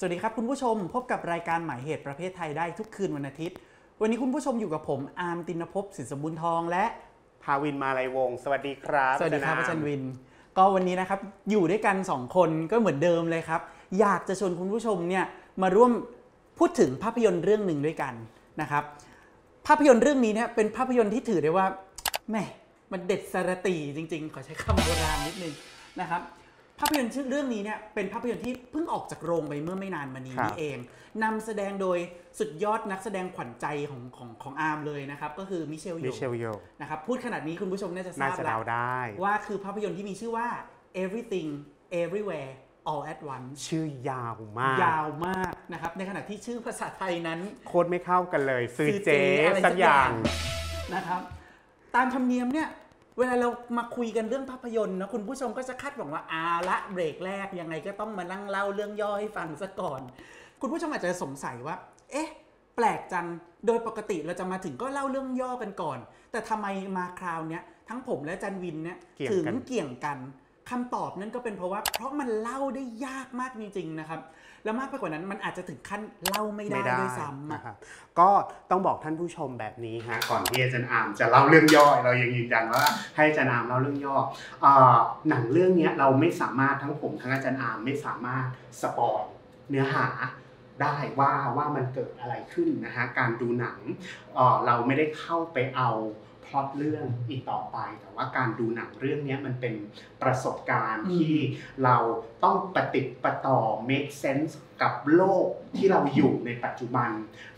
สวัสดีครับคุณผู้ชมพบกับรายการหมายเหตุประเภทไทยได้ทุกคืนวันอาทิตย์ วันนี้คุณผู้ชมอยู่กับผมอาร์มตินภพสินสมบุญทองและภาวินมาลัยวงศ์สวัสดีครับสวัสดีครับาอาจาจารรย์ย์วิน ก็วันนี้นะครับอยู่ด้วยกัน 2 คนก็เหมือนเดิมเลยครับ อยากจะชวนคุณผู้ชมเนี่ยมาร่วมพูดถึงภาพยนตร์เรื่องหนึ่งด้วยกันนะครับ ภาพยนตร์เรื่องนี้เนี่ยเป็นภาพยนตร์ที่ถือได้ว่าแหม่มันเด็ดสระตีจริง ๆ ขอใช้คำโบราณนิดนึงนะครับ ภาพยนตร์ชื่อเรื่องนี้เนี่ยเป็นภาพยนตร์ที่เพิ่งออกจากโรงไปเมื่อไม่นานมานี้ครับนี่เองนำแสดงโดยสุดยอดนักแสดงขวัญใจของของของอาร์มเลยนะครับ ก็คือมิเชลโยมิเชลโยนะครับพูดขนาดนี้คุณผู้ชมน่าจะทน่าราบจะแล้เดาวได้ว่าคือภาพยนตร์ที่มีชื่อว่า everything everywhere all at once ชื่อยาวมาก ยาวมากนะครับ ในขณะที่ชื่อภาษาไทยนั้น โคตรไม่เข้ากันเลย ซื้อซื้อเจเจ๊อะไรสักอย่างสักอย่างนะครับ ตามธรรมเนียมเนี่ย เวลาเรามาคุยกันเรื่องภาพยนตร์นะคุณผู้ชมก็จะคาดหวังว่าอาละเบรกแรกยังไงก็ต้องมานั่งเล่าเรื่องย่อให้ฟังซะก่อน คุณผู้ชมอาจจะสงสัยว่า เอ๊ะ แปลกจังโดยปกติเราจะมาถึงก็เล่าเรื่องย่อกันก่อน แต่ทำไมมาคราวเนี้ยทั้งผมและจันวินเนี่ยเกี่ยงถึงกันเกี่ยงกันคำตอบนั่นก็เป็นเพราะว่า เพราะมันเล่าได้ยากมากจริงๆนะครับ แล้วมากไปกว่านั้นมันอาจจะถึงขั้นเล่าไม่ได้ไม่ได้ด้วยซ้ำอะนะครับก็ต้องบอกท่านผู้ชมแบบนี้ฮะก่อนที่อาจารย์อามจะเล่าเรื่องย่อเรายังยืนยันว่าให้อาจารย์อามเล่าเรื่องย่อเอ่อหนังเรื่องเนี้ยเราไม่สามารถทั้งผมทั้งอาจารย์อามไม่สามารถสปอยเนื้อหาได้ว่าว่ามันเกิดอะไรขึ้นนะฮะการดูหนังเอ่อเราไม่ได้เข้าไปเอา พล็อตเรื่องอีกต่อไป แต่ว่าการดูหนังเรื่องเนี้ยมันเป็นประสบการณ์อืมที่เราต้องปฏิดประต่อ make sense กับโลกที่เราอยู่ในปัจจุบัน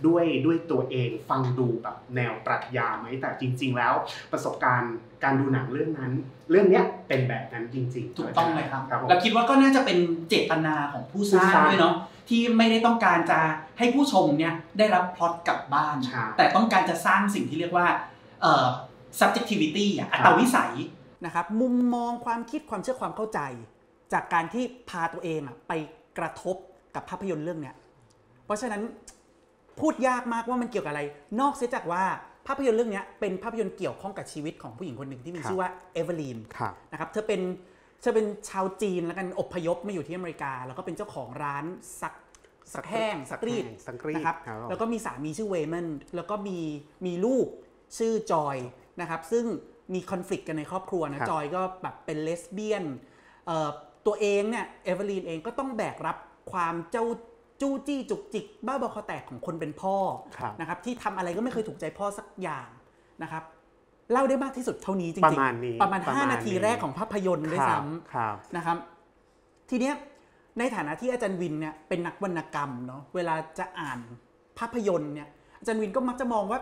ด้วยด้วยตัวเองฟังดูแบบแนวปรัชญาไหมแต่จริง ๆ แล้วประสบการณ์การดูหนังเรื่องนั้น เรื่องเนี้ยเป็นแบบนั้นจริง ๆ ถูกต้องเลยครับครับผมเราคิดว่าก็น่าจะเป็นเจตนาของผู้สร้างผู้สร้างด้วยเนาะที่ไม่ได้ต้องการจะให้ผู้ชมเนี่ยได้รับพล็อตกลับบ้านใช่แต่ต้องการจะสร้างสิ่งที่เรียกว่าเอ่อ subjectivity อะอัตวิสัยนะครับมุมมองความคิดความเชื่อความเข้าใจ จากการที่พาตัวเองอะไปกระทบกับภาพยนตร์เรื่องเนี้ยเพราะฉะนั้นพูดยากมากว่ามันเกี่ยวกับอะไร นอกเสียจากว่าภาพยนตร์เรื่องเนี้ยเป็นภาพยนตร์เกี่ยวข้องกับชีวิตของผู้หญิงคนหนึ่งที่มีชื่อว่าเอเวอลีนครับนะครับเธอเป็นเธอเป็นชาวจีนแล้วกันอพยพมาอยู่ที่อเมริกา แล้วก็เป็นเจ้าของร้านซักซักแห้งซักรีดสังกรีดนะครับครับผมแล้วก็มีสามีชื่อเวย์มอนด์แล้วก็มีมีลูก ชื่อจอยนะครับซึ่งมี conflict กันในครอบครัวนะจอยก็แบบเป็นเลสเบี้ยนเอ่อตัวเองเนี่ยเอเวอลีนเองก็ต้องแบกรับความเจ้าจู้จี้จุกจิก บ้าบอคอแตกของคนเป็นพ่อครับนะครับที่ทำอะไรก็ไม่เคยถูกใจพ่อสักอย่างนะครับเล่าได้มากที่สุดเท่านี้จริงๆ ประมาณนี้ประมาณประมาณ5นาทีนี้แรกของภาพยนตร์ด้วยซ้ำครับนะครับ ทีเนี้ยในฐานะที่อาจารย์วินเนี่ยเป็นนักวรรณกรรมเนาะเวลาจะอ่านภาพยนตร์เนี่ยอาจารย์วินก็มักจะมองว่า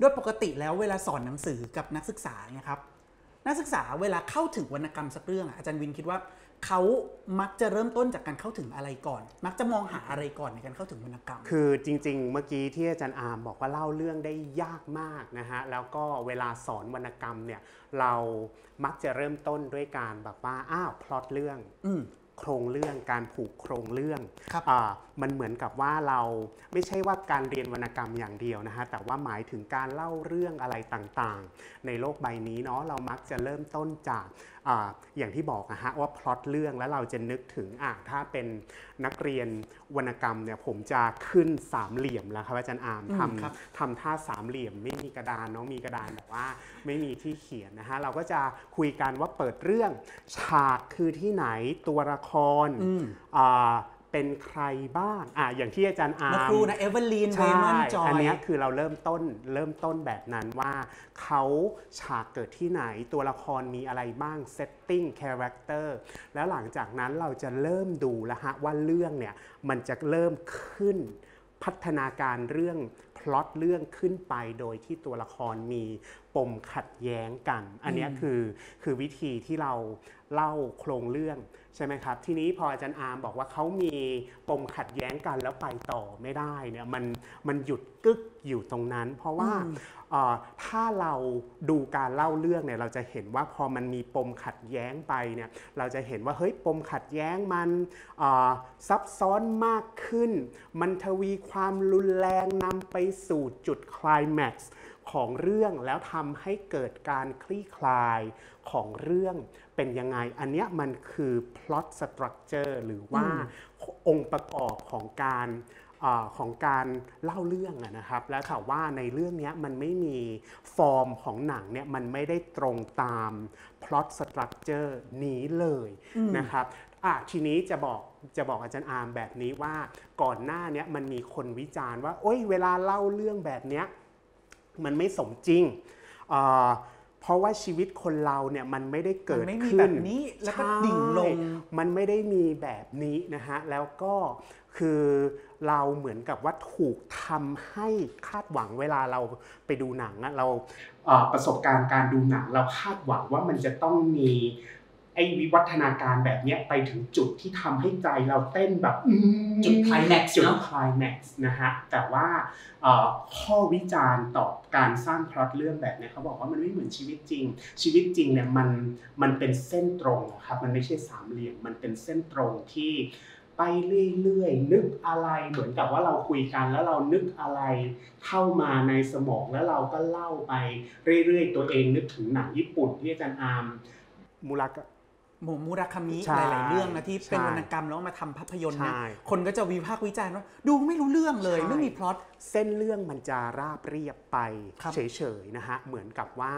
โดยปกติแล้วเวลาสอนหนังสือกับนักศึกษาเนี่ยครับนักศึกษาเวลาเข้าถึงวรรณกรรมสักเรื่องอะอาจารย์วินคิดว่าเขามักจะเริ่มต้นจากการเข้าถึงอะไรก่อน มักจะมองหาอะไรก่อนในการเข้าถึงวรรณกรรม คือจริง ๆ เมื่อกี้ที่อาจารย์อาร์มบอกว่าเล่าเรื่องได้ยากมากนะฮะ แล้วก็เวลาสอนวรรณกรรมเนี่ยเรามักจะเริ่มต้นด้วยการแบบว่า อ้าว พล็อตเรื่องอืม โครงเรื่องการผูกโครงเรื่องครับอ่ามันเหมือนกับว่าเราไม่ใช่ว่าการเรียนวรรณกรรมอย่างเดียวนะฮะแต่ว่าหมายถึงการเล่าเรื่องอะไรต่างๆ ในโลกใบนี้เนาะเรามักจะเริ่มต้นจากอาอย่างที่บอกนะฮะว่าพล็อตเรื่องแล้วเราจะนึกถึงอะถ้าเป็นนักเรียนวรรณกรรมเนี่ยผมจะขึ้นสามเหลี่ยมแล้วครับอาจารย์อาร์มอืมทครับำทำท่าสามเหลี่ยม ไม่มีกระดานเนาะมีกระดานแต่ว่าไม่มีที่เขียนนะฮะเราก็จะคุยกันว่าเปิดเรื่องฉากคือที่ไหนตัวละครอืมอ่า เป็นใครบ้างอะอย่างที่อาจารย์อาร์มเมื่อครู่นะเอเวอรีนเวย์แมนใช่จอยอันเนี้ยคือเราเริ่มต้นเริ่มต้นแบบนั้นว่าเขาฉากเกิดที่ไหนตัวละครมีอะไรบ้าง setting character แล้วหลังจากนั้นเราจะเริ่มดูแล้วฮะว่าเรื่องเนี่ยมันจะเริ่มขึ้นพัฒนาการเรื่องพล็อตเรื่องขึ้นไปโดยที่ตัวละครมีปมขัดแย้งกัน อันเนี้ยคือคือวิธีที่เรา เล่าโครงเรื่องใช่ไหมครับ ทีนี้พออาจารย์อาร์มบอกว่าเขามีปมขัดแย้งกันแล้วไปต่อไม่ได้เนี่ยมันมันหยุดกึกอยู่ตรงนั้น เพราะว่าอืมเอ่อถ้าเราดูการเล่าเรื่องเนี่ยเราจะเห็นว่าพอมันมีปมขัดแย้งไปเนี่ยเราจะเห็นว่าเฮ้ยปมขัดแย้งมันเอ่อซับซ้อนมากขึ้น มันทวีความรุนแรงนำไปสู่จุดคลายแม็กซ์ ของเรื่องแล้วทำให้เกิดการคลี่คลายของเรื่องเป็นยังไง อันเนี้ยมันคือ plot structure หรือว่าองค์ประกอบของการเออของการเล่าเรื่องอะนะครับ แล้วแต่ว่าในเรื่องเนี้ยมันไม่มีฟอร์มของหนังเนี่ยมันไม่ได้ตรงตาม plot structure นี้เลยนะครับอะทีนี้จะบอกจะบอกอาจารย์อาร์มแบบนี้ว่าก่อนหน้าเนี้ยมันมีคนวิจารณ์ว่า โอ้ยเวลาเล่าเรื่องแบบเนี้ย มันไม่สมจริงเอ่อเพราะว่าชีวิตคนเราเนี่ยมันไม่ได้เกิดมันไม่มีขึ้นแบบนี้แล้วก็ใช่ดิ่งลง มันไม่ได้มีแบบนี้นะฮะ แล้วก็คือเราเหมือนกับว่าถูกทำให้คาดหวังเวลาเราไปดูหนังอะเราเอ่อประสบการณ์การดูหนังเราคาดหวังว่ามันจะต้องมีไอ้วิวัฒนาการแบบเนี้ยไปถึงจุดที่ทำให้ใจเราเต้นแบบอืมจุด climax จุดเนอะคลายแม็กซ์นะฮะแต่ว่าเอ่อข้อวิจารณ์ต่อการสร้างพล็อตเรื่องแบบเนี้ยเขาบอกว่ามันไม่เหมือนชีวิตจริง ชีวิตจริงเนี่ยมันมันเป็นเส้นตรงอะครับมันไม่ใช่สามเหลี่ยมมันเป็นเส้นตรงที่ไปเรื่อยๆนึกอะไรเหมือนกับว่าเราคุยกันแล้วเรานึกอะไรเข้ามาในสมองแล้วเราก็เล่าไปเรื่อยๆ ตัวเองนึกถึงหนังญี่ปุ่นที่อาจารย์อาร์มมูรากะหมูมูราคามิใช่หลาย ๆ เรื่องนะที่เป็นใช่วรรณกรรมแล้วมาทำภาพยนตร์เนี่ยใช่คนก็จะวิพากษ์วิจารณ์ว่าดูไม่รู้เรื่องเลยใช่ไม่มีพล็อตเส้นเรื่องมันจะราบเรียบไปครับเฉย ๆ นะฮะ เหมือนกับว่า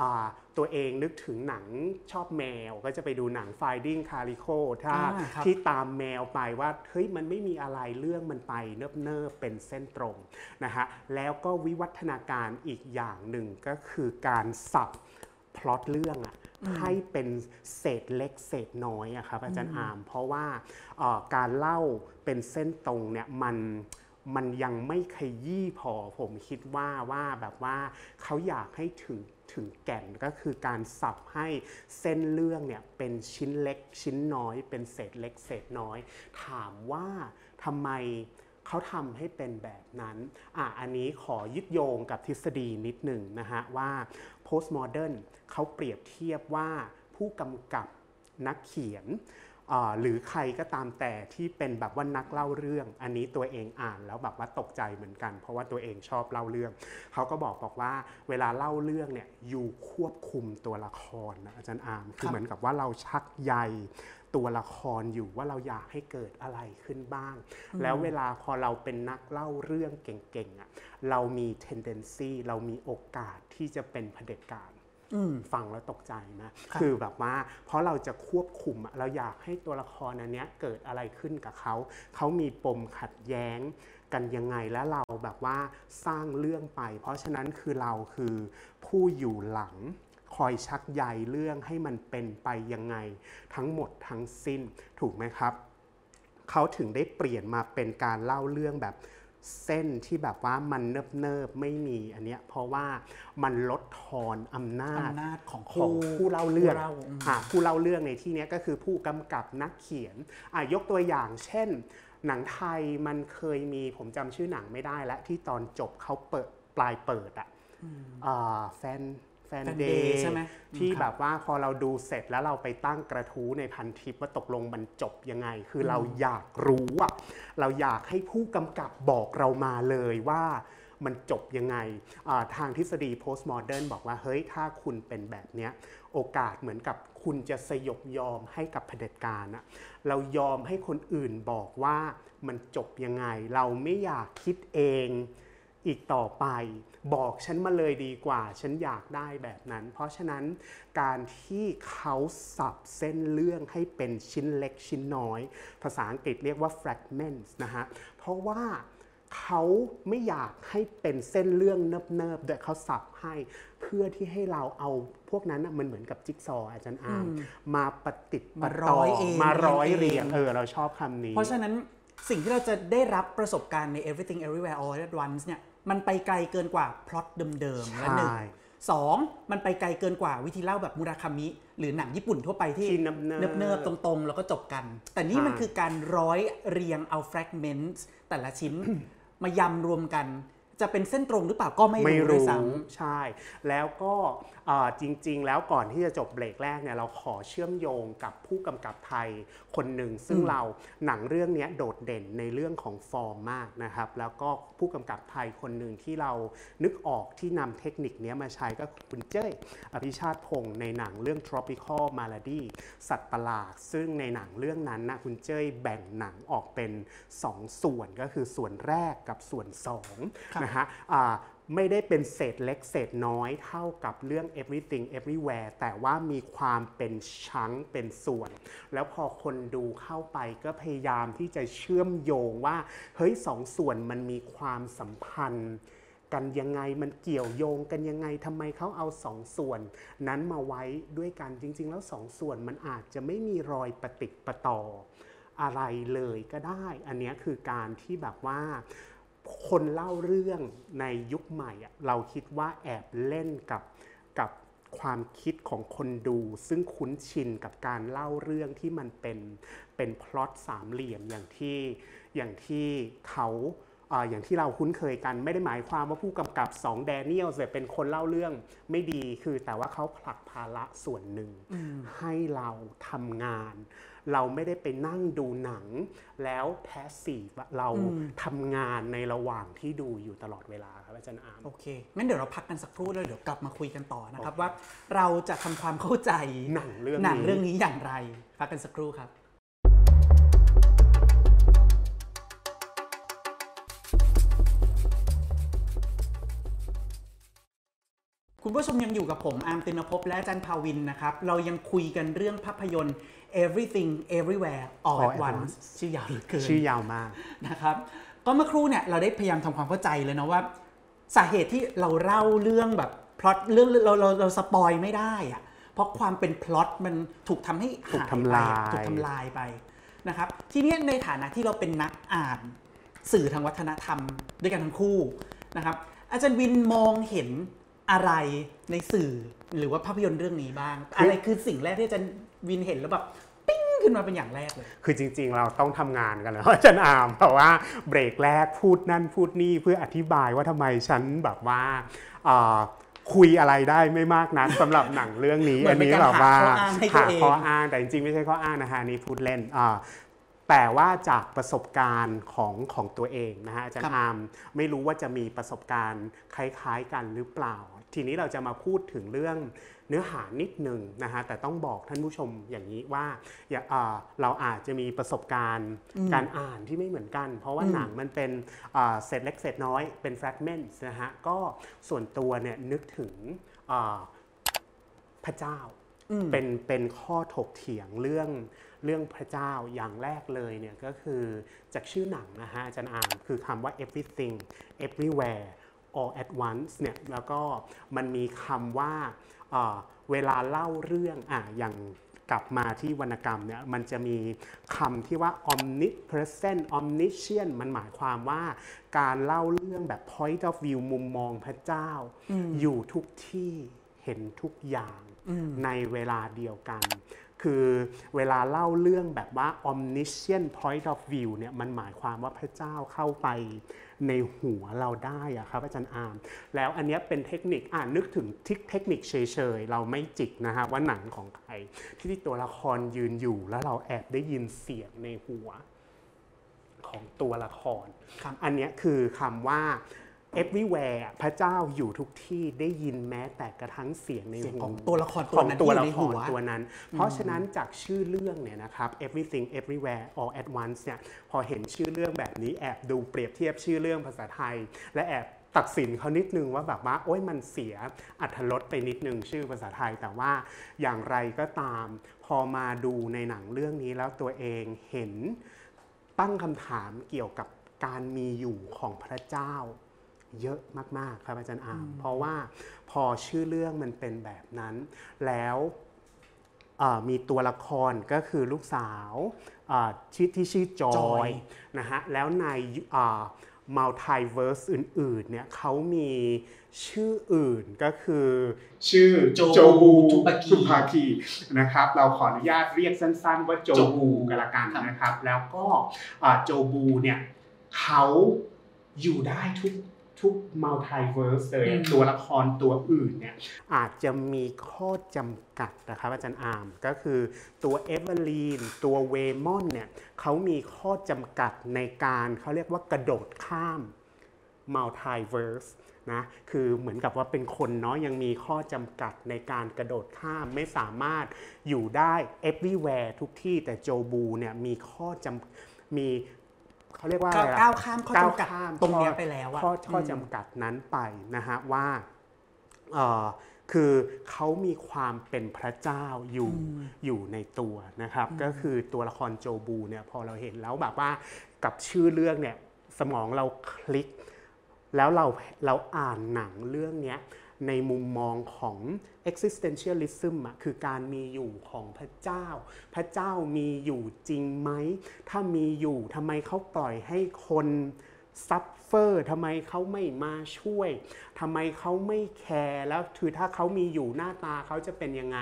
อ่าตัวเองนึกถึงหนังชอบแมว ก็จะไปดูหนัง Finding Calico ถ้าอ่าครับที่ตามแมวไปว่าเฮ้ยมันไม่มีอะไรเรื่องมันไปเนิบๆเป็นเส้นตรงนะฮะแล้วก็วิวัฒนาการอีกอย่างหนึ่งก็คือการสับ พล็อตเรื่องอะให้เป็นเศษเล็กเศษน้อยอะครับอาจารย์อาร์มเพราะว่าเอ่อการเล่าเป็นเส้นตรงเนี่ยมันมันยังไม่ขยี้พอผมคิดว่าว่าแบบว่าเขาอยากให้ถึงถึงแก่นก็คือการสับให้เส้นเรื่องเนี่ยเป็นชิ้นเล็กชิ้นน้อย เป็นเศษเล็กเศษน้อย ถามว่าทำไม เขาทำให้เป็นแบบนั้นอะอันนี้ขอยึดโยงกับทฤษฎีนิดหนึ่งนะฮะว่า postmodern เขาเปรียบเทียบว่าผู้กำกับนักเขียน หรือใครก็ตามแต่ที่เป็นแบบว่านักเล่าเรื่อง อันนี้ตัวเองอ่านแล้วแบบว่าตกใจเหมือนกัน เพราะว่าตัวเองชอบเล่าเรื่อง เขาก็บอกบอกว่าเวลาเล่าเรื่องเนี่ยอยู่ควบคุมตัวละครนะอาจารย์อามคือเหมือนกับว่าเราชักใยตัวละครอยู่ว่าเราอยากให้เกิดอะไรขึ้นบ้าง แล้วเวลาพอเราเป็นนักเล่าเรื่องเก่งๆอะเรามี tendency เรามีโอกาสที่จะเป็นเผด็จการอืม ฟังแล้วตกใจนะครับคือแบบว่า เพราะเราจะควบคุมอะเราอยากให้ตัวละครอันเนี้ยเกิดอะไรขึ้นกับเขาเขามีปมขัดแย้งกันยังไงแล้วเราแบบว่าสร้างเรื่องไป เพราะฉะนั้นคือเราคือผู้อยู่หลังคอยชักใยเรื่องให้มันเป็นไปยังไง ทั้งหมดทั้งสิ้นถูกไหมครับเขาถึงได้เปลี่ยนมาเป็นการเล่าเรื่องแบบ เส้นที่แบบว่ามันเนิบเนิบๆไม่มีอันเนี้ยเพราะว่ามันลดทอนอำนาจอำนาจของของผู้เล่าเรื่องผู้เล่าอืมอะผู้เล่าเรื่องในที่เนี้ยก็คือผู้กำกับนักเขียนอะยกตัวอย่าง เช่น หนังไทยมันเคยมีผมจำชื่อหนังไม่ได้แล้วที่ตอนจบเขาเปิดปลายเปิดอะอ่าแฟนแฟ น Fan เด Day ย์ใช่ไหมที่ครับแบบว่าพอเราดูเสร็จแล้วเราไปตั้งกระทู้ในพันทิปว่าตกลงมันจบยังไง คือเราอยากรู้อะเราอยากให้ผู้กำกับบอกเรามาเลยว่ามันจบยังไงอ่าทางทฤษฎี postmodern บอกว่า เฮ้ย ถ้าคุณเป็นแบบเนี้ย โอกาสเหมือนกับคุณจะสยบยอมให้กับเผด็จการอะเรายอมให้คนอื่นบอกว่ามันจบยังไง เราไม่อยากคิดเอง อีกต่อไป บอกฉันมาเลยดีกว่า ฉันอยากได้แบบนั้น เพราะฉะนั้นการที่เขาสับเส้นเรื่องให้เป็นชิ้นเล็กชิ้นน้อย ภาษาอังกฤษเรียกว่า fragments นะฮะ เพราะว่าเขาไม่อยากให้เป็นเส้นเรื่องเนิบๆแต่เขาสับให้เพื่อที่ให้เราเอาพวกนั้นน่ะมันเหมือนกับจิ๊กซอว์อาจารย์อามมาปฏิดปมาระร้ต่ออยเองมาร้อยเรีเรียยงงเองเออเราชอบคำนี้ เพราะฉะนั้นสิ่งที่เราจะได้รับประสบการณ์ใน Everything Everywhere All at Once เนี่ย มันไปไกลเกินกว่าพล็อตเดิมๆและหนึ่งใช่สองมันไปไกลเกินกว่าวิธีเล่าแบบมูราคามิ หรือหนังญี่ปุ่นทั่วไปที่ที่เนิบๆเนิบๆตรงๆ แล้วก็จบกัน แต่นี่มันใช่คือการร้อยเรียงเอา fragments แต่ละชิ้นมายำรวมกัน จะเป็นเส้นตรงหรือเปล่าก็ไม่ไม่รู้ด้วยรู้ซ้ใช่ แล้วก็เอ่อจริง ๆ แล้วก่อนที่จะจบเบรกแรกเนี่ยเราขอเชื่อมโยงกับผู้กำกับไทยคนหนึ่ง ซึ่งเราหนังเรื่องเนี้ยโดดเด่นในเรื่องของฟอร์มมากนะครับ แล้วก็ผู้กำกับไทยคนหนึ่งที่เรานึกออกที่นำเทคนิคเนี้ยมาใช้ก็คือคุณเจ้ยอภิชาติพงศ์ในหนังเรื่อง tropical malady สัตว์ประหลาด ซึ่งในหนังเรื่องนั้นนะคุณเจ้ยแบ่งหนังออกเป็น 2 ส่วนก็คือส่วนแรกกับส่วน2นะฮะไม่ได้เป็นเศษเล็กเศษน้อยเท่ากับเรื่อง everything everywhere แต่ว่ามีความเป็นชั้งเป็นส่วน แล้วพอคนดูเข้าไปก็พยายามที่จะเชื่อมโยงว่า เฮ้ยสองส่วนมันมีความสัมพันธ์ กันยังไงมันเกี่ยวโยงกันยังไงทำไมเขาเอาสองส่วน นั้นมาไว้ด้วยกันจริง ๆ แล้วสองส่วนมันอาจจะไม่มีรอยปฏิดปะต่ออะไรเลยก็ได้ อันนี้คือการที่แบบว่า คนเล่าเรื่องในยุคใหม่ เราคิดว่าแอบเล่นกับกับความคิดของคนดู ซึ่งคุ้นชินกับการเล่าเรื่องที่มันเป็นเป็นพล็อตสามเหลี่ยมอย่างที่อย่างที่เขา อ่าอย่างที่เราคุ้นเคยกันไม่ได้หมายความว่าผู้กำกับสองแดเนียลเนี่ยเป็นคนเล่าเรื่องไม่ดีคือแต่ว่าเขาผลักภาระส่วนหนึ่ง ให้เราทำงาน เราไม่ได้ไปนั่งดูหนัง แล้วแพสซีฟเราทำงานในระหว่างที่ดูอยู่ตลอดเวลาครับอาจารย์อามำโอเคงั้นเดี๋ยวเราพักกันสักครู่แล้วเดี๋ยวกลับมาคุยกันต่อนะครับว่าเราจะทำความเข้าใจหนังเรื่องหนังนี้เรื่องนี้อย่างไรพักกันสักครู่ครับ คุณผู้ชมยังอยู่กับผม อาร์มตินภพและอาจารย์ภาวินนะครับ เรายังคุยกันเรื่องภาพยนตร์ Everything Everywhere All All at at Once Once ชื่อยาวเหลือเกิน ชื่อยาวมากนะครับ ก็เมื่อครู่เนี่ยเราได้พยายามทำความเข้าใจเลยนะว่า สาเหตุที่เราเล่าเรื่องแบบพล็อตเรื่องเราเราเรา spoil ไม่ได้อะเพราะความเป็นพล็อตมันถูกทำให้ถูกหายทำลายไปถูกทำลายไปนะครับ ทีเนี้ยในฐานะที่เราเป็นนักอ่านสื่อทางวัฒนธรรมด้วยกันทั้งคู่นะครับ อาจารย์วินมองเห็น อะไรในสื่อหรือว่าภาพยนตร์เรื่องนี้บ้าง อะไรคือสิ่งแรกที่อาจารย์วินเห็นแล้วแบบปิ้งขึ้นมาเป็นอย่างแรกเลย คือจริง ๆ เราต้องทำงานกันแล้วอาจารย์อามเพราะว่าเบรกแรกพูดนั่นพูดนี่เพื่ออธิบายว่าทำไมฉันแบบว่าเอ่อคุยอะไรได้ไม่มากนักสำหรับหนังเรื่องนี้เหมือัอนนเป็นนี้การแบบว่าหาข้ออ้างให้ตัวหาเองข้ออ้างแต่จริงๆ ไม่ใช่ข้ออ้างนะฮะอันนี่พูดเล่นอ่าแต่ว่าจากประสบการณ์ของของตัวเองนะฮะอาจารครับย์อามไม่รู้ว่าจะมีประสบการณ์คล้าย ๆ กันหรือเปล่า ทีนี้เราจะมาพูดถึงเรื่องเนื้อหานิดหนึ่งนะฮะแต่ต้องบอกท่านผู้ชมอย่างนี้ว่าอย่าเอ่อเราอาจจะมีประสบการณ์การอ่านที่ไม่เหมือนกัน เพราะว่าหนังมันเป็นเอ่อเศษเล็กเศษน้อยเป็นแฟกเมนต์นะฮะก็ส่วนตัวเนี่ยนึกถึงเอ่อพระเจ้าเป็นเป็นข้อถกเถียงเรื่องเรื่องพระเจ้าอย่างแรกเลยเนี่ยก็คือจากชื่อหนังนะฮะอาจารย์อามคือคำว่า everything everywhere all at once เนี่ยแล้วก็มันมีคำว่าเอ่อเวลาเล่าเรื่องอะอย่างกลับมาที่วรรณกรรมเนี่ยมันจะมีคำที่ว่า omnipresent omniscient มันหมายความว่าการเล่าเรื่องแบบ point of view มุมมองพระเจ้าอยู่ทุกที่เห็นทุกอย่างในเวลาเดียวกัน คือเวลาเล่าเรื่องแบบว่า omniscient point of view เนี่ยมันหมายความว่าพระเจ้าเข้าไปในหัวเราได้อะครับอาจารย์อามแล้วอันเนี้ยเป็นเทคนิคอ่านนึกถึงทิคเทคนิคเฉยๆ เราไม่จิกนะฮะว่าหนังของใคร ที่ตัวละครยืนอยู่แล้วเราแอบได้ยินเสียงในหัวของตัวละครครับอันเนี้ยคือคำว่า everywhere พระเจ้าอยู่ทุกที่ได้ยินแม้แต่กระทั่งเสียงในเสียงหูของตัวละครขตัวองนั้นตัวที่อยู่ละในคหัรวตัวนั้น เพราะฉะนั้นจากชื่อเรื่องเนี่ยนะครับ everything everywhere all at once เนี่ยพอเห็นชื่อเรื่องแบบนี้แอบดูเปรียบเทียบชื่อเรื่องภาษาไทย และแอบตัดสินเขานิดนึงว่าแบบว่าโอ้ยมันเสียอัธรสไปนิดนึงชื่อภาษาไทย แต่ว่าอย่างไรก็ตาม พอมาดูในหนังเรื่องนี้แล้วตัวเองเห็นตั้งคำถามเกี่ยวกับการมีอยู่ของพระเจ้า เยอะมากๆ ครับอาจารย์อาม เพราะว่าพอชื่อเรื่องมันเป็นแบบนั้น แล้วเอ่อมีตัวละครก็คือลูกสาวเอ่อชื่อที่ชื่อจอ Joy ยนะฮะแล้วในมัลติเวิร์สอื่นๆเนี่ยเขามีชื่ออื่นก็คือ ชื่อโจโจบูทุปากีทุปากีนะครับ เราขออนุญาตเรียกสั้นๆ ว่าโจโจบูบูกันละกันครับนะครับ แล้วก็อ่าโจบูเนี่ยเขาอยู่ได้ทุก ทุก multiverse เลยอืมตัวละครตัวอื่นเนี่ยอาจจะมีข้อจำกัดนะครับอาจารย์อาร์มก็คือตัวเอเวอรีนตัวเวมอนเนี่ยเขามีข้อจำกัดในการเขาเรียกว่ากระโดดข้าม multiverse นะคือเหมือนกับว่าเป็นคนเนาะยังมีข้อจำกัดในการกระโดดข้ามไม่สามารถอยู่ได้ everywhere ทุกที่แต่โจบูเนี่ยมีข้อจำมี เขาเรียกว่าอะไรอะก้าวข้ามข้อก้าวจำกัดข้ามตรงเนี้ยข้อไปแล้วอะข้อข้ออมจำกัดนั้นไปนะฮะว่าเอ่อคือเขามีความเป็นพระเจ้าอยู่อยู่ในตัวนะครับ ก็คือตัวละครโจบูเนี่ยพอเราเห็นแล้วแบบว่ากับชื่อเรื่องเนี่ยสมองเราคลิก แล้วเราเราอ่านหนังเรื่องเนี้ย ในมุมมองของ existentialism อะคือการมีอยู่ของพระเจ้า พระเจ้ามีอยู่จริงไหม ถ้ามีอยู่ทำไมเขาปล่อยให้คน suffer ทำไมเขาไม่มาช่วยทำไมเขาไม่แคร์แล้วคือถ้าเขามีอยู่หน้าตาเขาจะเป็นยังไง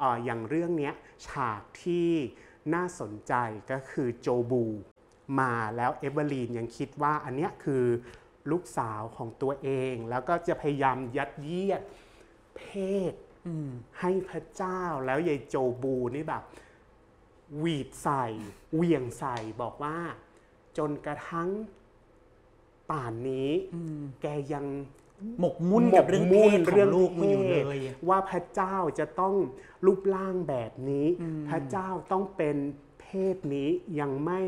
อออย่างเรื่องนี้ฉากที่น่าสนใจก็คือโจบูมาแล้วเอเวอรีนยังคิดว่าอันเนี้ยคือ ลูกสาวของตัวเอง แล้วก็จะพยายามยัดเยียดเพศให้พระเจ้าแล้วยายโจบูนี่แบบหวีดใส่เหวี่ยงใส่บอกว่า จนกระทั่งป่านนี้แกยังหมกมุ่นกับเรื่องเพศของลูกมึงอยู่เลยว่าพระเจ้าจะต้องรูปร่างแบบนี้ พระเจ้าต้องเป็นเพศนี้ยังไม่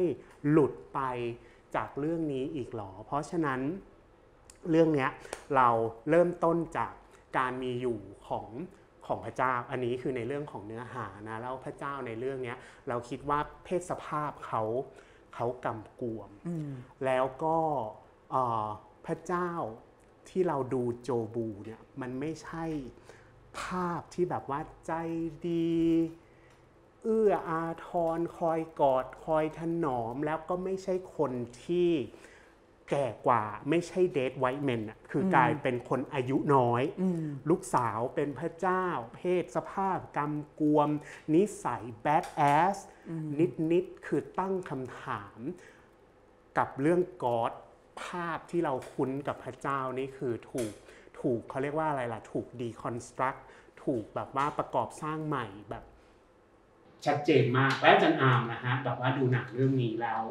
หลุดไป จากเรื่องนี้อีกหรอ เพราะฉะนั้นเรื่องเนี้ยเราเริ่มต้นจากการมีอยู่ของของพระเจ้า อันนี้คือในเรื่องของเนื้อหานะแล้วพระเจ้าในเรื่องเนี้ยเราคิดว่าเพศสภาพเขาเขากำกวม แล้วก็เอ่อพระเจ้าที่เราดูโจบูเนี่ยมันไม่ใช่ภาพที่แบบว่าใจดี เอื้ออาทรคอยกอดคอยถนอม แล้วก็ไม่ใช่คนที่แก่กว่าไม่ใช่เดทไวท์เมนอะคือกลายเป็นคนอายุน้อย ลูกสาวเป็นพระเจ้า เพศสภาพกำกวม นิสัยแบดแอสนิดนิดๆคือตั้งคำถามกับเรื่องกอดภาพที่เราคุ้นกับพระเจ้านี่คือถูกถูกเขาเรียกว่าอะไรล่ะ ถูก deconstruct ถูกแบบว่าประกอบสร้างใหม่แบบ ชัดเจนมากและอาจารย์อาร์มนะฮะแบบว่าดูหนังเรื่องนี้แล้ว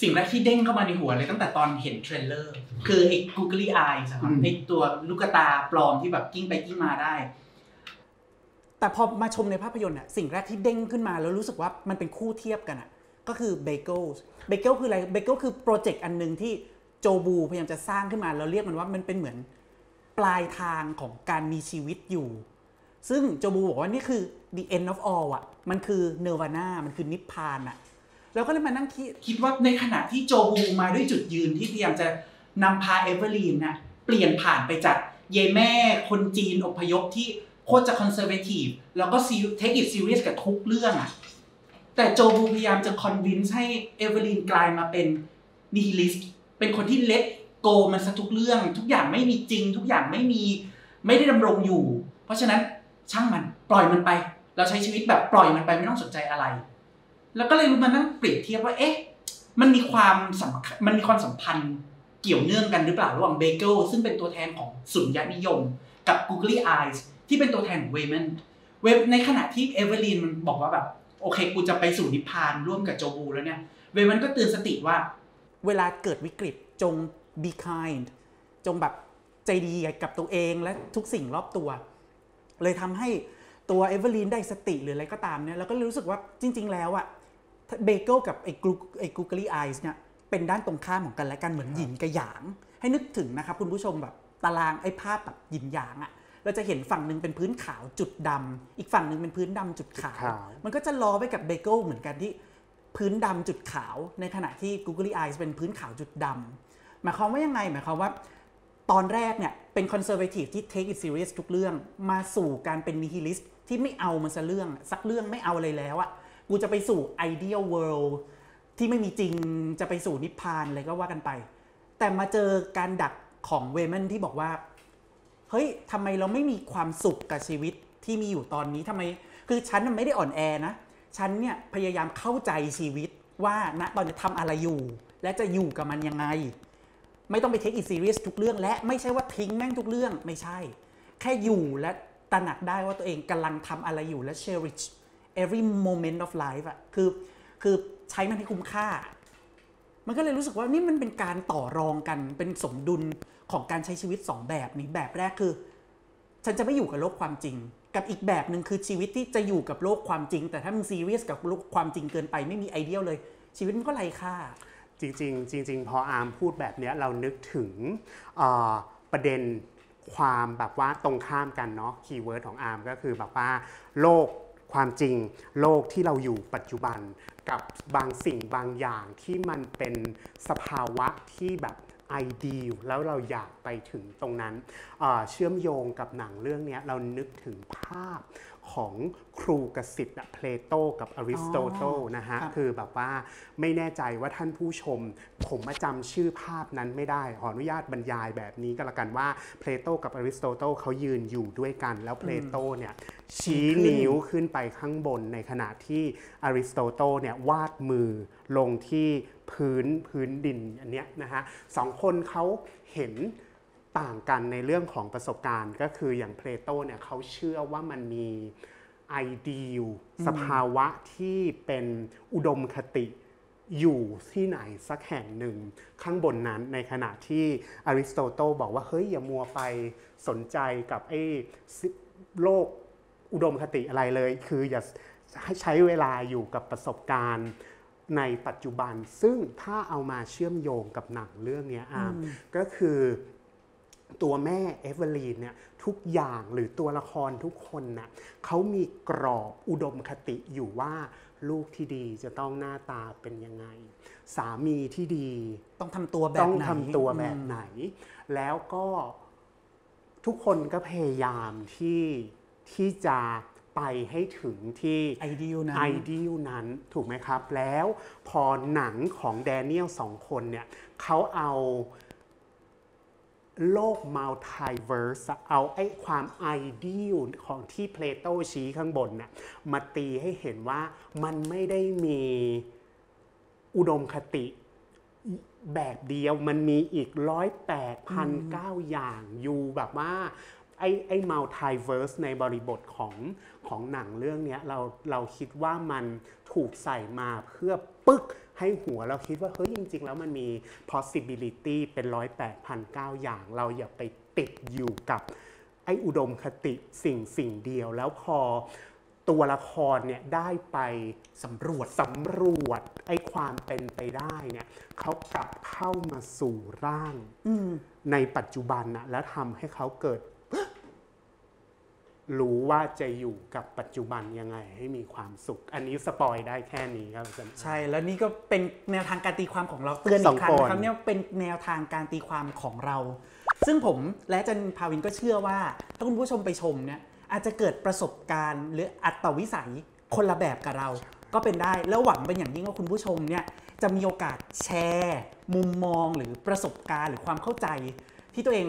สิ่งแรกที่เด้งเข้ามาในหัวเลยตั้งแต่ตอนเห็น trailer คือไอ้ googly eyes อะครับอืมไอ้ตัวลูกตาปลอมที่แบบกิ้งไปกิ้งมาได้ แต่พอมาชมในภาพยนตร์อะสิ่งแรกที่เด้งขึ้นมาแล้วรู้สึกว่ามันเป็นคู่เทียบกันอะก็คือเบเกิลเบเกิลคืออะไรเบเกิลคือโปรเจกต์อันหนึ่งที่โจบูพยายามจะสร้างขึ้นมาแล้วเรียกมันว่ามันเป็นเหมือนปลายทางของการมีชีวิตอยู่ ซึ่งโจบูบอกว่านี่คือ the end of all อะ มันคือเนวาน่ามันคือนิพพานอะแล้วก็เลยมานั่งคิด คิดว่าในขณะที่โจบูมาด้วยจุดยืนที่พยายามจะนำพาเอเวอร์ลีนน่ะเปลี่ยนผ่านไปจากเยแม่คนจีนอพยพที่โคตรจะ conservative แล้วก็เทคอิ t ซีเรียสกับทุกเรื่องอะแต่โจบูพยายามจะ convince ให้เอเวอร์ลีนกลายมาเป็น nihilist เป็นคนที่ let go มันซะทุกเรื่อง ทุกอย่างไม่มีจริง ทุกอย่างไม่มีไม่ได้ดำรงอยู่ เพราะฉะนั้นช่างมันปล่อยมันไป เราใช้ชีวิตแบบปล่อยมันไปไม่ต้องสนใจอะไร แล้วก็เลยมานั่งเปรียบเทียบว่าเอ๊ะมันมีความสัมพันธ์มันมีความสัมพันธ์เกี่ยวเนื่องกันหรือเปล่าระหว่างเบเกิลซึ่งเป็นตัวแทนของสุญญนิยม กับ Googly Eyes ที่เป็นตัวแทนของเวเมนเวในขณะที่เอเวอร์ลีนมันบอกว่าแบบโอเคกูจะไปสู่นิพพานร่วมกับโจบูแล้วเนี่ยเวเมนก็เตือนสติว่า เวลาเกิดวิกฤตจง be kind จงแบบใจดีกับตัวเองและทุกสิ่งรอบตัว เลยทำให้ ตัวเอเวอร์ลีนได้สติหรืออะไรก็ตามเนี่ยแล้วก็รู้สึกว่าจริง ๆ แล้วอะเบเกิลกับไอ้กลูไอ้กูเกอรี่ไอส์เนี่ยเป็นด้านตรงข้ามของกันและกันเหมือนหยินกับหยาง ให้นึกถึงนะครับคุณผู้ชมแบบตารางไอ้ภาพแบบหยินหยางอะเราจะเห็นฝั่งหนึ่งเป็นพื้นขาวจุดดำอีกฝั่งหนึ่งเป็นพื้นดำจุดขาวขาว มันก็จะล้อไปกับเบเกิลเหมือนกันที่พื้นดำจุดขาว ในขณะที่ Googly Eyes เป็นพื้นขาวจุดดำหมายความว่ายังไง หมายความว่า ตอนแรกเนี่ยเป็นคอนเซอร์เวทีฟที่ take it serious ทุกเรื่องมาสู่การเป็น nihilist ที่ไม่เอามันสักเรื่องสักเรื่องไม่เอาอะไรแล้วอะกูจะไปสู่ ideal world ที่ไม่มีจริงจะไปสู่นิพพานอะไรก็ว่ากันไป แต่มาเจอการดักของเวเมนที่บอกว่า เฮ้ยทำไมเราไม่มีความสุขกับชีวิตที่มีอยู่ตอนนี้ทำไม คือฉันไม่ได้อ่อนแอนะ ฉันเนี่ยพยายามเข้าใจชีวิตว่าณตอนนี้ทำอะไรอยู่ และจะอยู่กับมันยังไง ไม่ต้องไป take it serious ทุกเรื่อง และไม่ใช่ว่าทิ้งแม่งทุกเรื่องไม่ใช่ แค่อยู่และ ระหนักได้ว่าตัวเองกำลังทำอะไรอยู่และ cherish every moment of life อะคือคือใช้มันให้คุ้มค่า มันก็เลยรู้สึกว่านี่มันเป็นการต่อรองกันเป็นสมดุลของการใช้ชีวิต 2 แบบนี้แบบแรกคือ ฉันจะไม่อยู่กับโลกความจริง กับอีกแบบหนึ่งคือชีวิตที่จะอยู่กับโลกความจริง แต่ถ้ามึงซีเรียสกับโลกความจริงเกินไปไม่มีไอเดียเลย ชีวิตมันก็ไร้ค่า จริงๆจริงๆพออาร์มพูดแบบเนี้ยเรานึกถึงอ่อประเด็น ความแบบว่าตรงข้ามกันเนาะ keyword ของอาร์มก็คือแบบว่าโลกความจริงโลกที่เราอยู่ปัจจุบันกับบางสิ่งบางอย่างที่มันเป็นสภาวะที่แบบไอเดียแล้วเราอยากไปถึงตรงนั้นเเชื่อมโยงกับหนังเรื่องนี้เรานึกถึงภาพ ของครูกสิทธิ์อะเพลโตกับอริสโตเติลนะฮะครับคือแบบว่าไม่แน่ใจว่าท่านผู้ชม ผมมาจำชื่อภาพนั้นไม่ได้ ขออนุญาตบรรยายแบบนี้ก็แล้วกันว่าเพลโตกับอริสโตเติลเขายืนอยู่ด้วยกัน แล้วเพลโตเนี่ยชี้นิ้วขึ้นไปข้างบนในขณะที่อริสโตเติลเนี่ยวาดมือลงที่พื้นพื้นดินอันเนี้ยนะฮะสองคนเขาเห็น ต่างกันในเรื่องของประสบการณ์ ก็คืออย่างเพลโตเนี่ยเขาเชื่อว่ามันมีไอเดียสภาวะที่เป็นอุดมคติอยู่ที่ไหนสักแห่งหนึ่งข้างบนนั้นในขณะที่อริสโตเติลบอกว่าเฮ้ยอย่ามัวไปสนใจกับไอ้สิโลกอุดมคติอะไรเลย คืออย่าให้ใช้เวลาอยู่กับประสบการณ์ในปัจจุบัน ซึ่งถ้าเอามาเชื่อมโยงกับหนังเรื่องเนี้ยอาร์มก็คือ ตัวแม่เอเวอรีนเนี่ยทุกอย่างหรือตัวละครทุกคนน่ะเขามีกรอบอุดมคติอยู่ว่าลูกที่ดีจะต้องหน้าตาเป็นยังไง สามีที่ดีต้องทำตัวแบบต้องไหนทำตัวแบบไหน แล้วก็ทุกคนก็พยายามที่ที่จะไปให้ถึงที่ไอเดียนะไอเดียนั้นถูกไหมครับ แล้วพอหนังของแดเนียลสองคนเนี่ยเขาเอา โลก multiverse เอาไอ้ความไอเดียลของที่เพลโตชี้ข้างบนน่ะมาตีให้เห็นว่ามันไม่ได้มีอุดมคติแบบเดียวมันมีอีกร้อยแปดพันเก้าอย่างอยู่แบบว่า ไอ้ไอ้ multiverse ในบริบทของของหนังเรื่องเนี้ยเราเราคิดว่ามันถูกใส่มาเพื่อปึ๊กให้หัวเราคิดว่าเฮ้ยจริง ๆ แล้วมันมี possibility เป็นร้อยแปดพันเก้าอย่าง เราอย่าไปติดอยู่กับไอ้อุดมคติสิ่งสิ่งเดียว แล้วพอตัวละครเนี่ยได้ไปสำรวจสำรวจไอ้ความเป็นไปได้เนี่ยเขากลับเข้ามาสู่ร่างในปัจจุบันนะแล้วทำให้เขาเกิด รู้ว่าจะอยู่กับปัจจุบันยังไงให้มีความสุข อันนี้สปอยได้แค่นี้ครับอาจารย์ ใช่แล้วนี่ก็เป็นแนวทางการตีความของเราเตือนอีกครั้งสองคนนะครับเนี่ยเป็นแนวทางการตีความของเรา ซึ่งผมและอาจันภาวินก็เชื่อว่าถ้าคุณผู้ชมไปชมเนี่ยอาจจะเกิดประสบการณ์ หรืออัตวิสัยคนละแบบกับเรา ก็เป็นได้แล้วหวังเป็นอย่างยิ่งว่าคุณผู้ชมเนี่ยจะมีโอกาสแชร์ มุมมองหรือประสบการณ์ หรือความเข้าใจ ที่ตัวเอง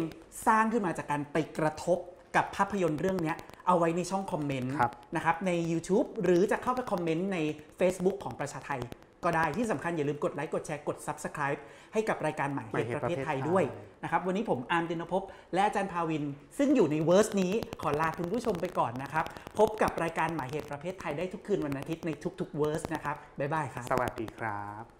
สร้างขึ้นมาจากการไปกระทบ กับภาพยนตร์เรื่องเนี้ยเอาไว้ในช่องคอมเมนต์ครับนะครับใน YouTube หรือจะเข้าไปคอมเมนต์ใน Facebook ของประชาไทย ก็ได้ที่สำคัญอย่าลืมกดไลค์กดแชร์กด Subscribe ให้กับรายการใหม่ใหม่เหตุเหตุประเทศไทยประเทศไทยด้วยนะครับวันนี้ผมอาร์มเดนภพและอาจารย์ภาวิน ซึ่งอยู่ใน verse นี้ขอลาคุณผู้ชมไปก่อนนะครับ พบกับรายการหมายเหตุประเทศไทยได้ทุกคืนวันอาทิตย์ในทุกๆ verse นะครับ bye bye ครับ สวัสดีครับ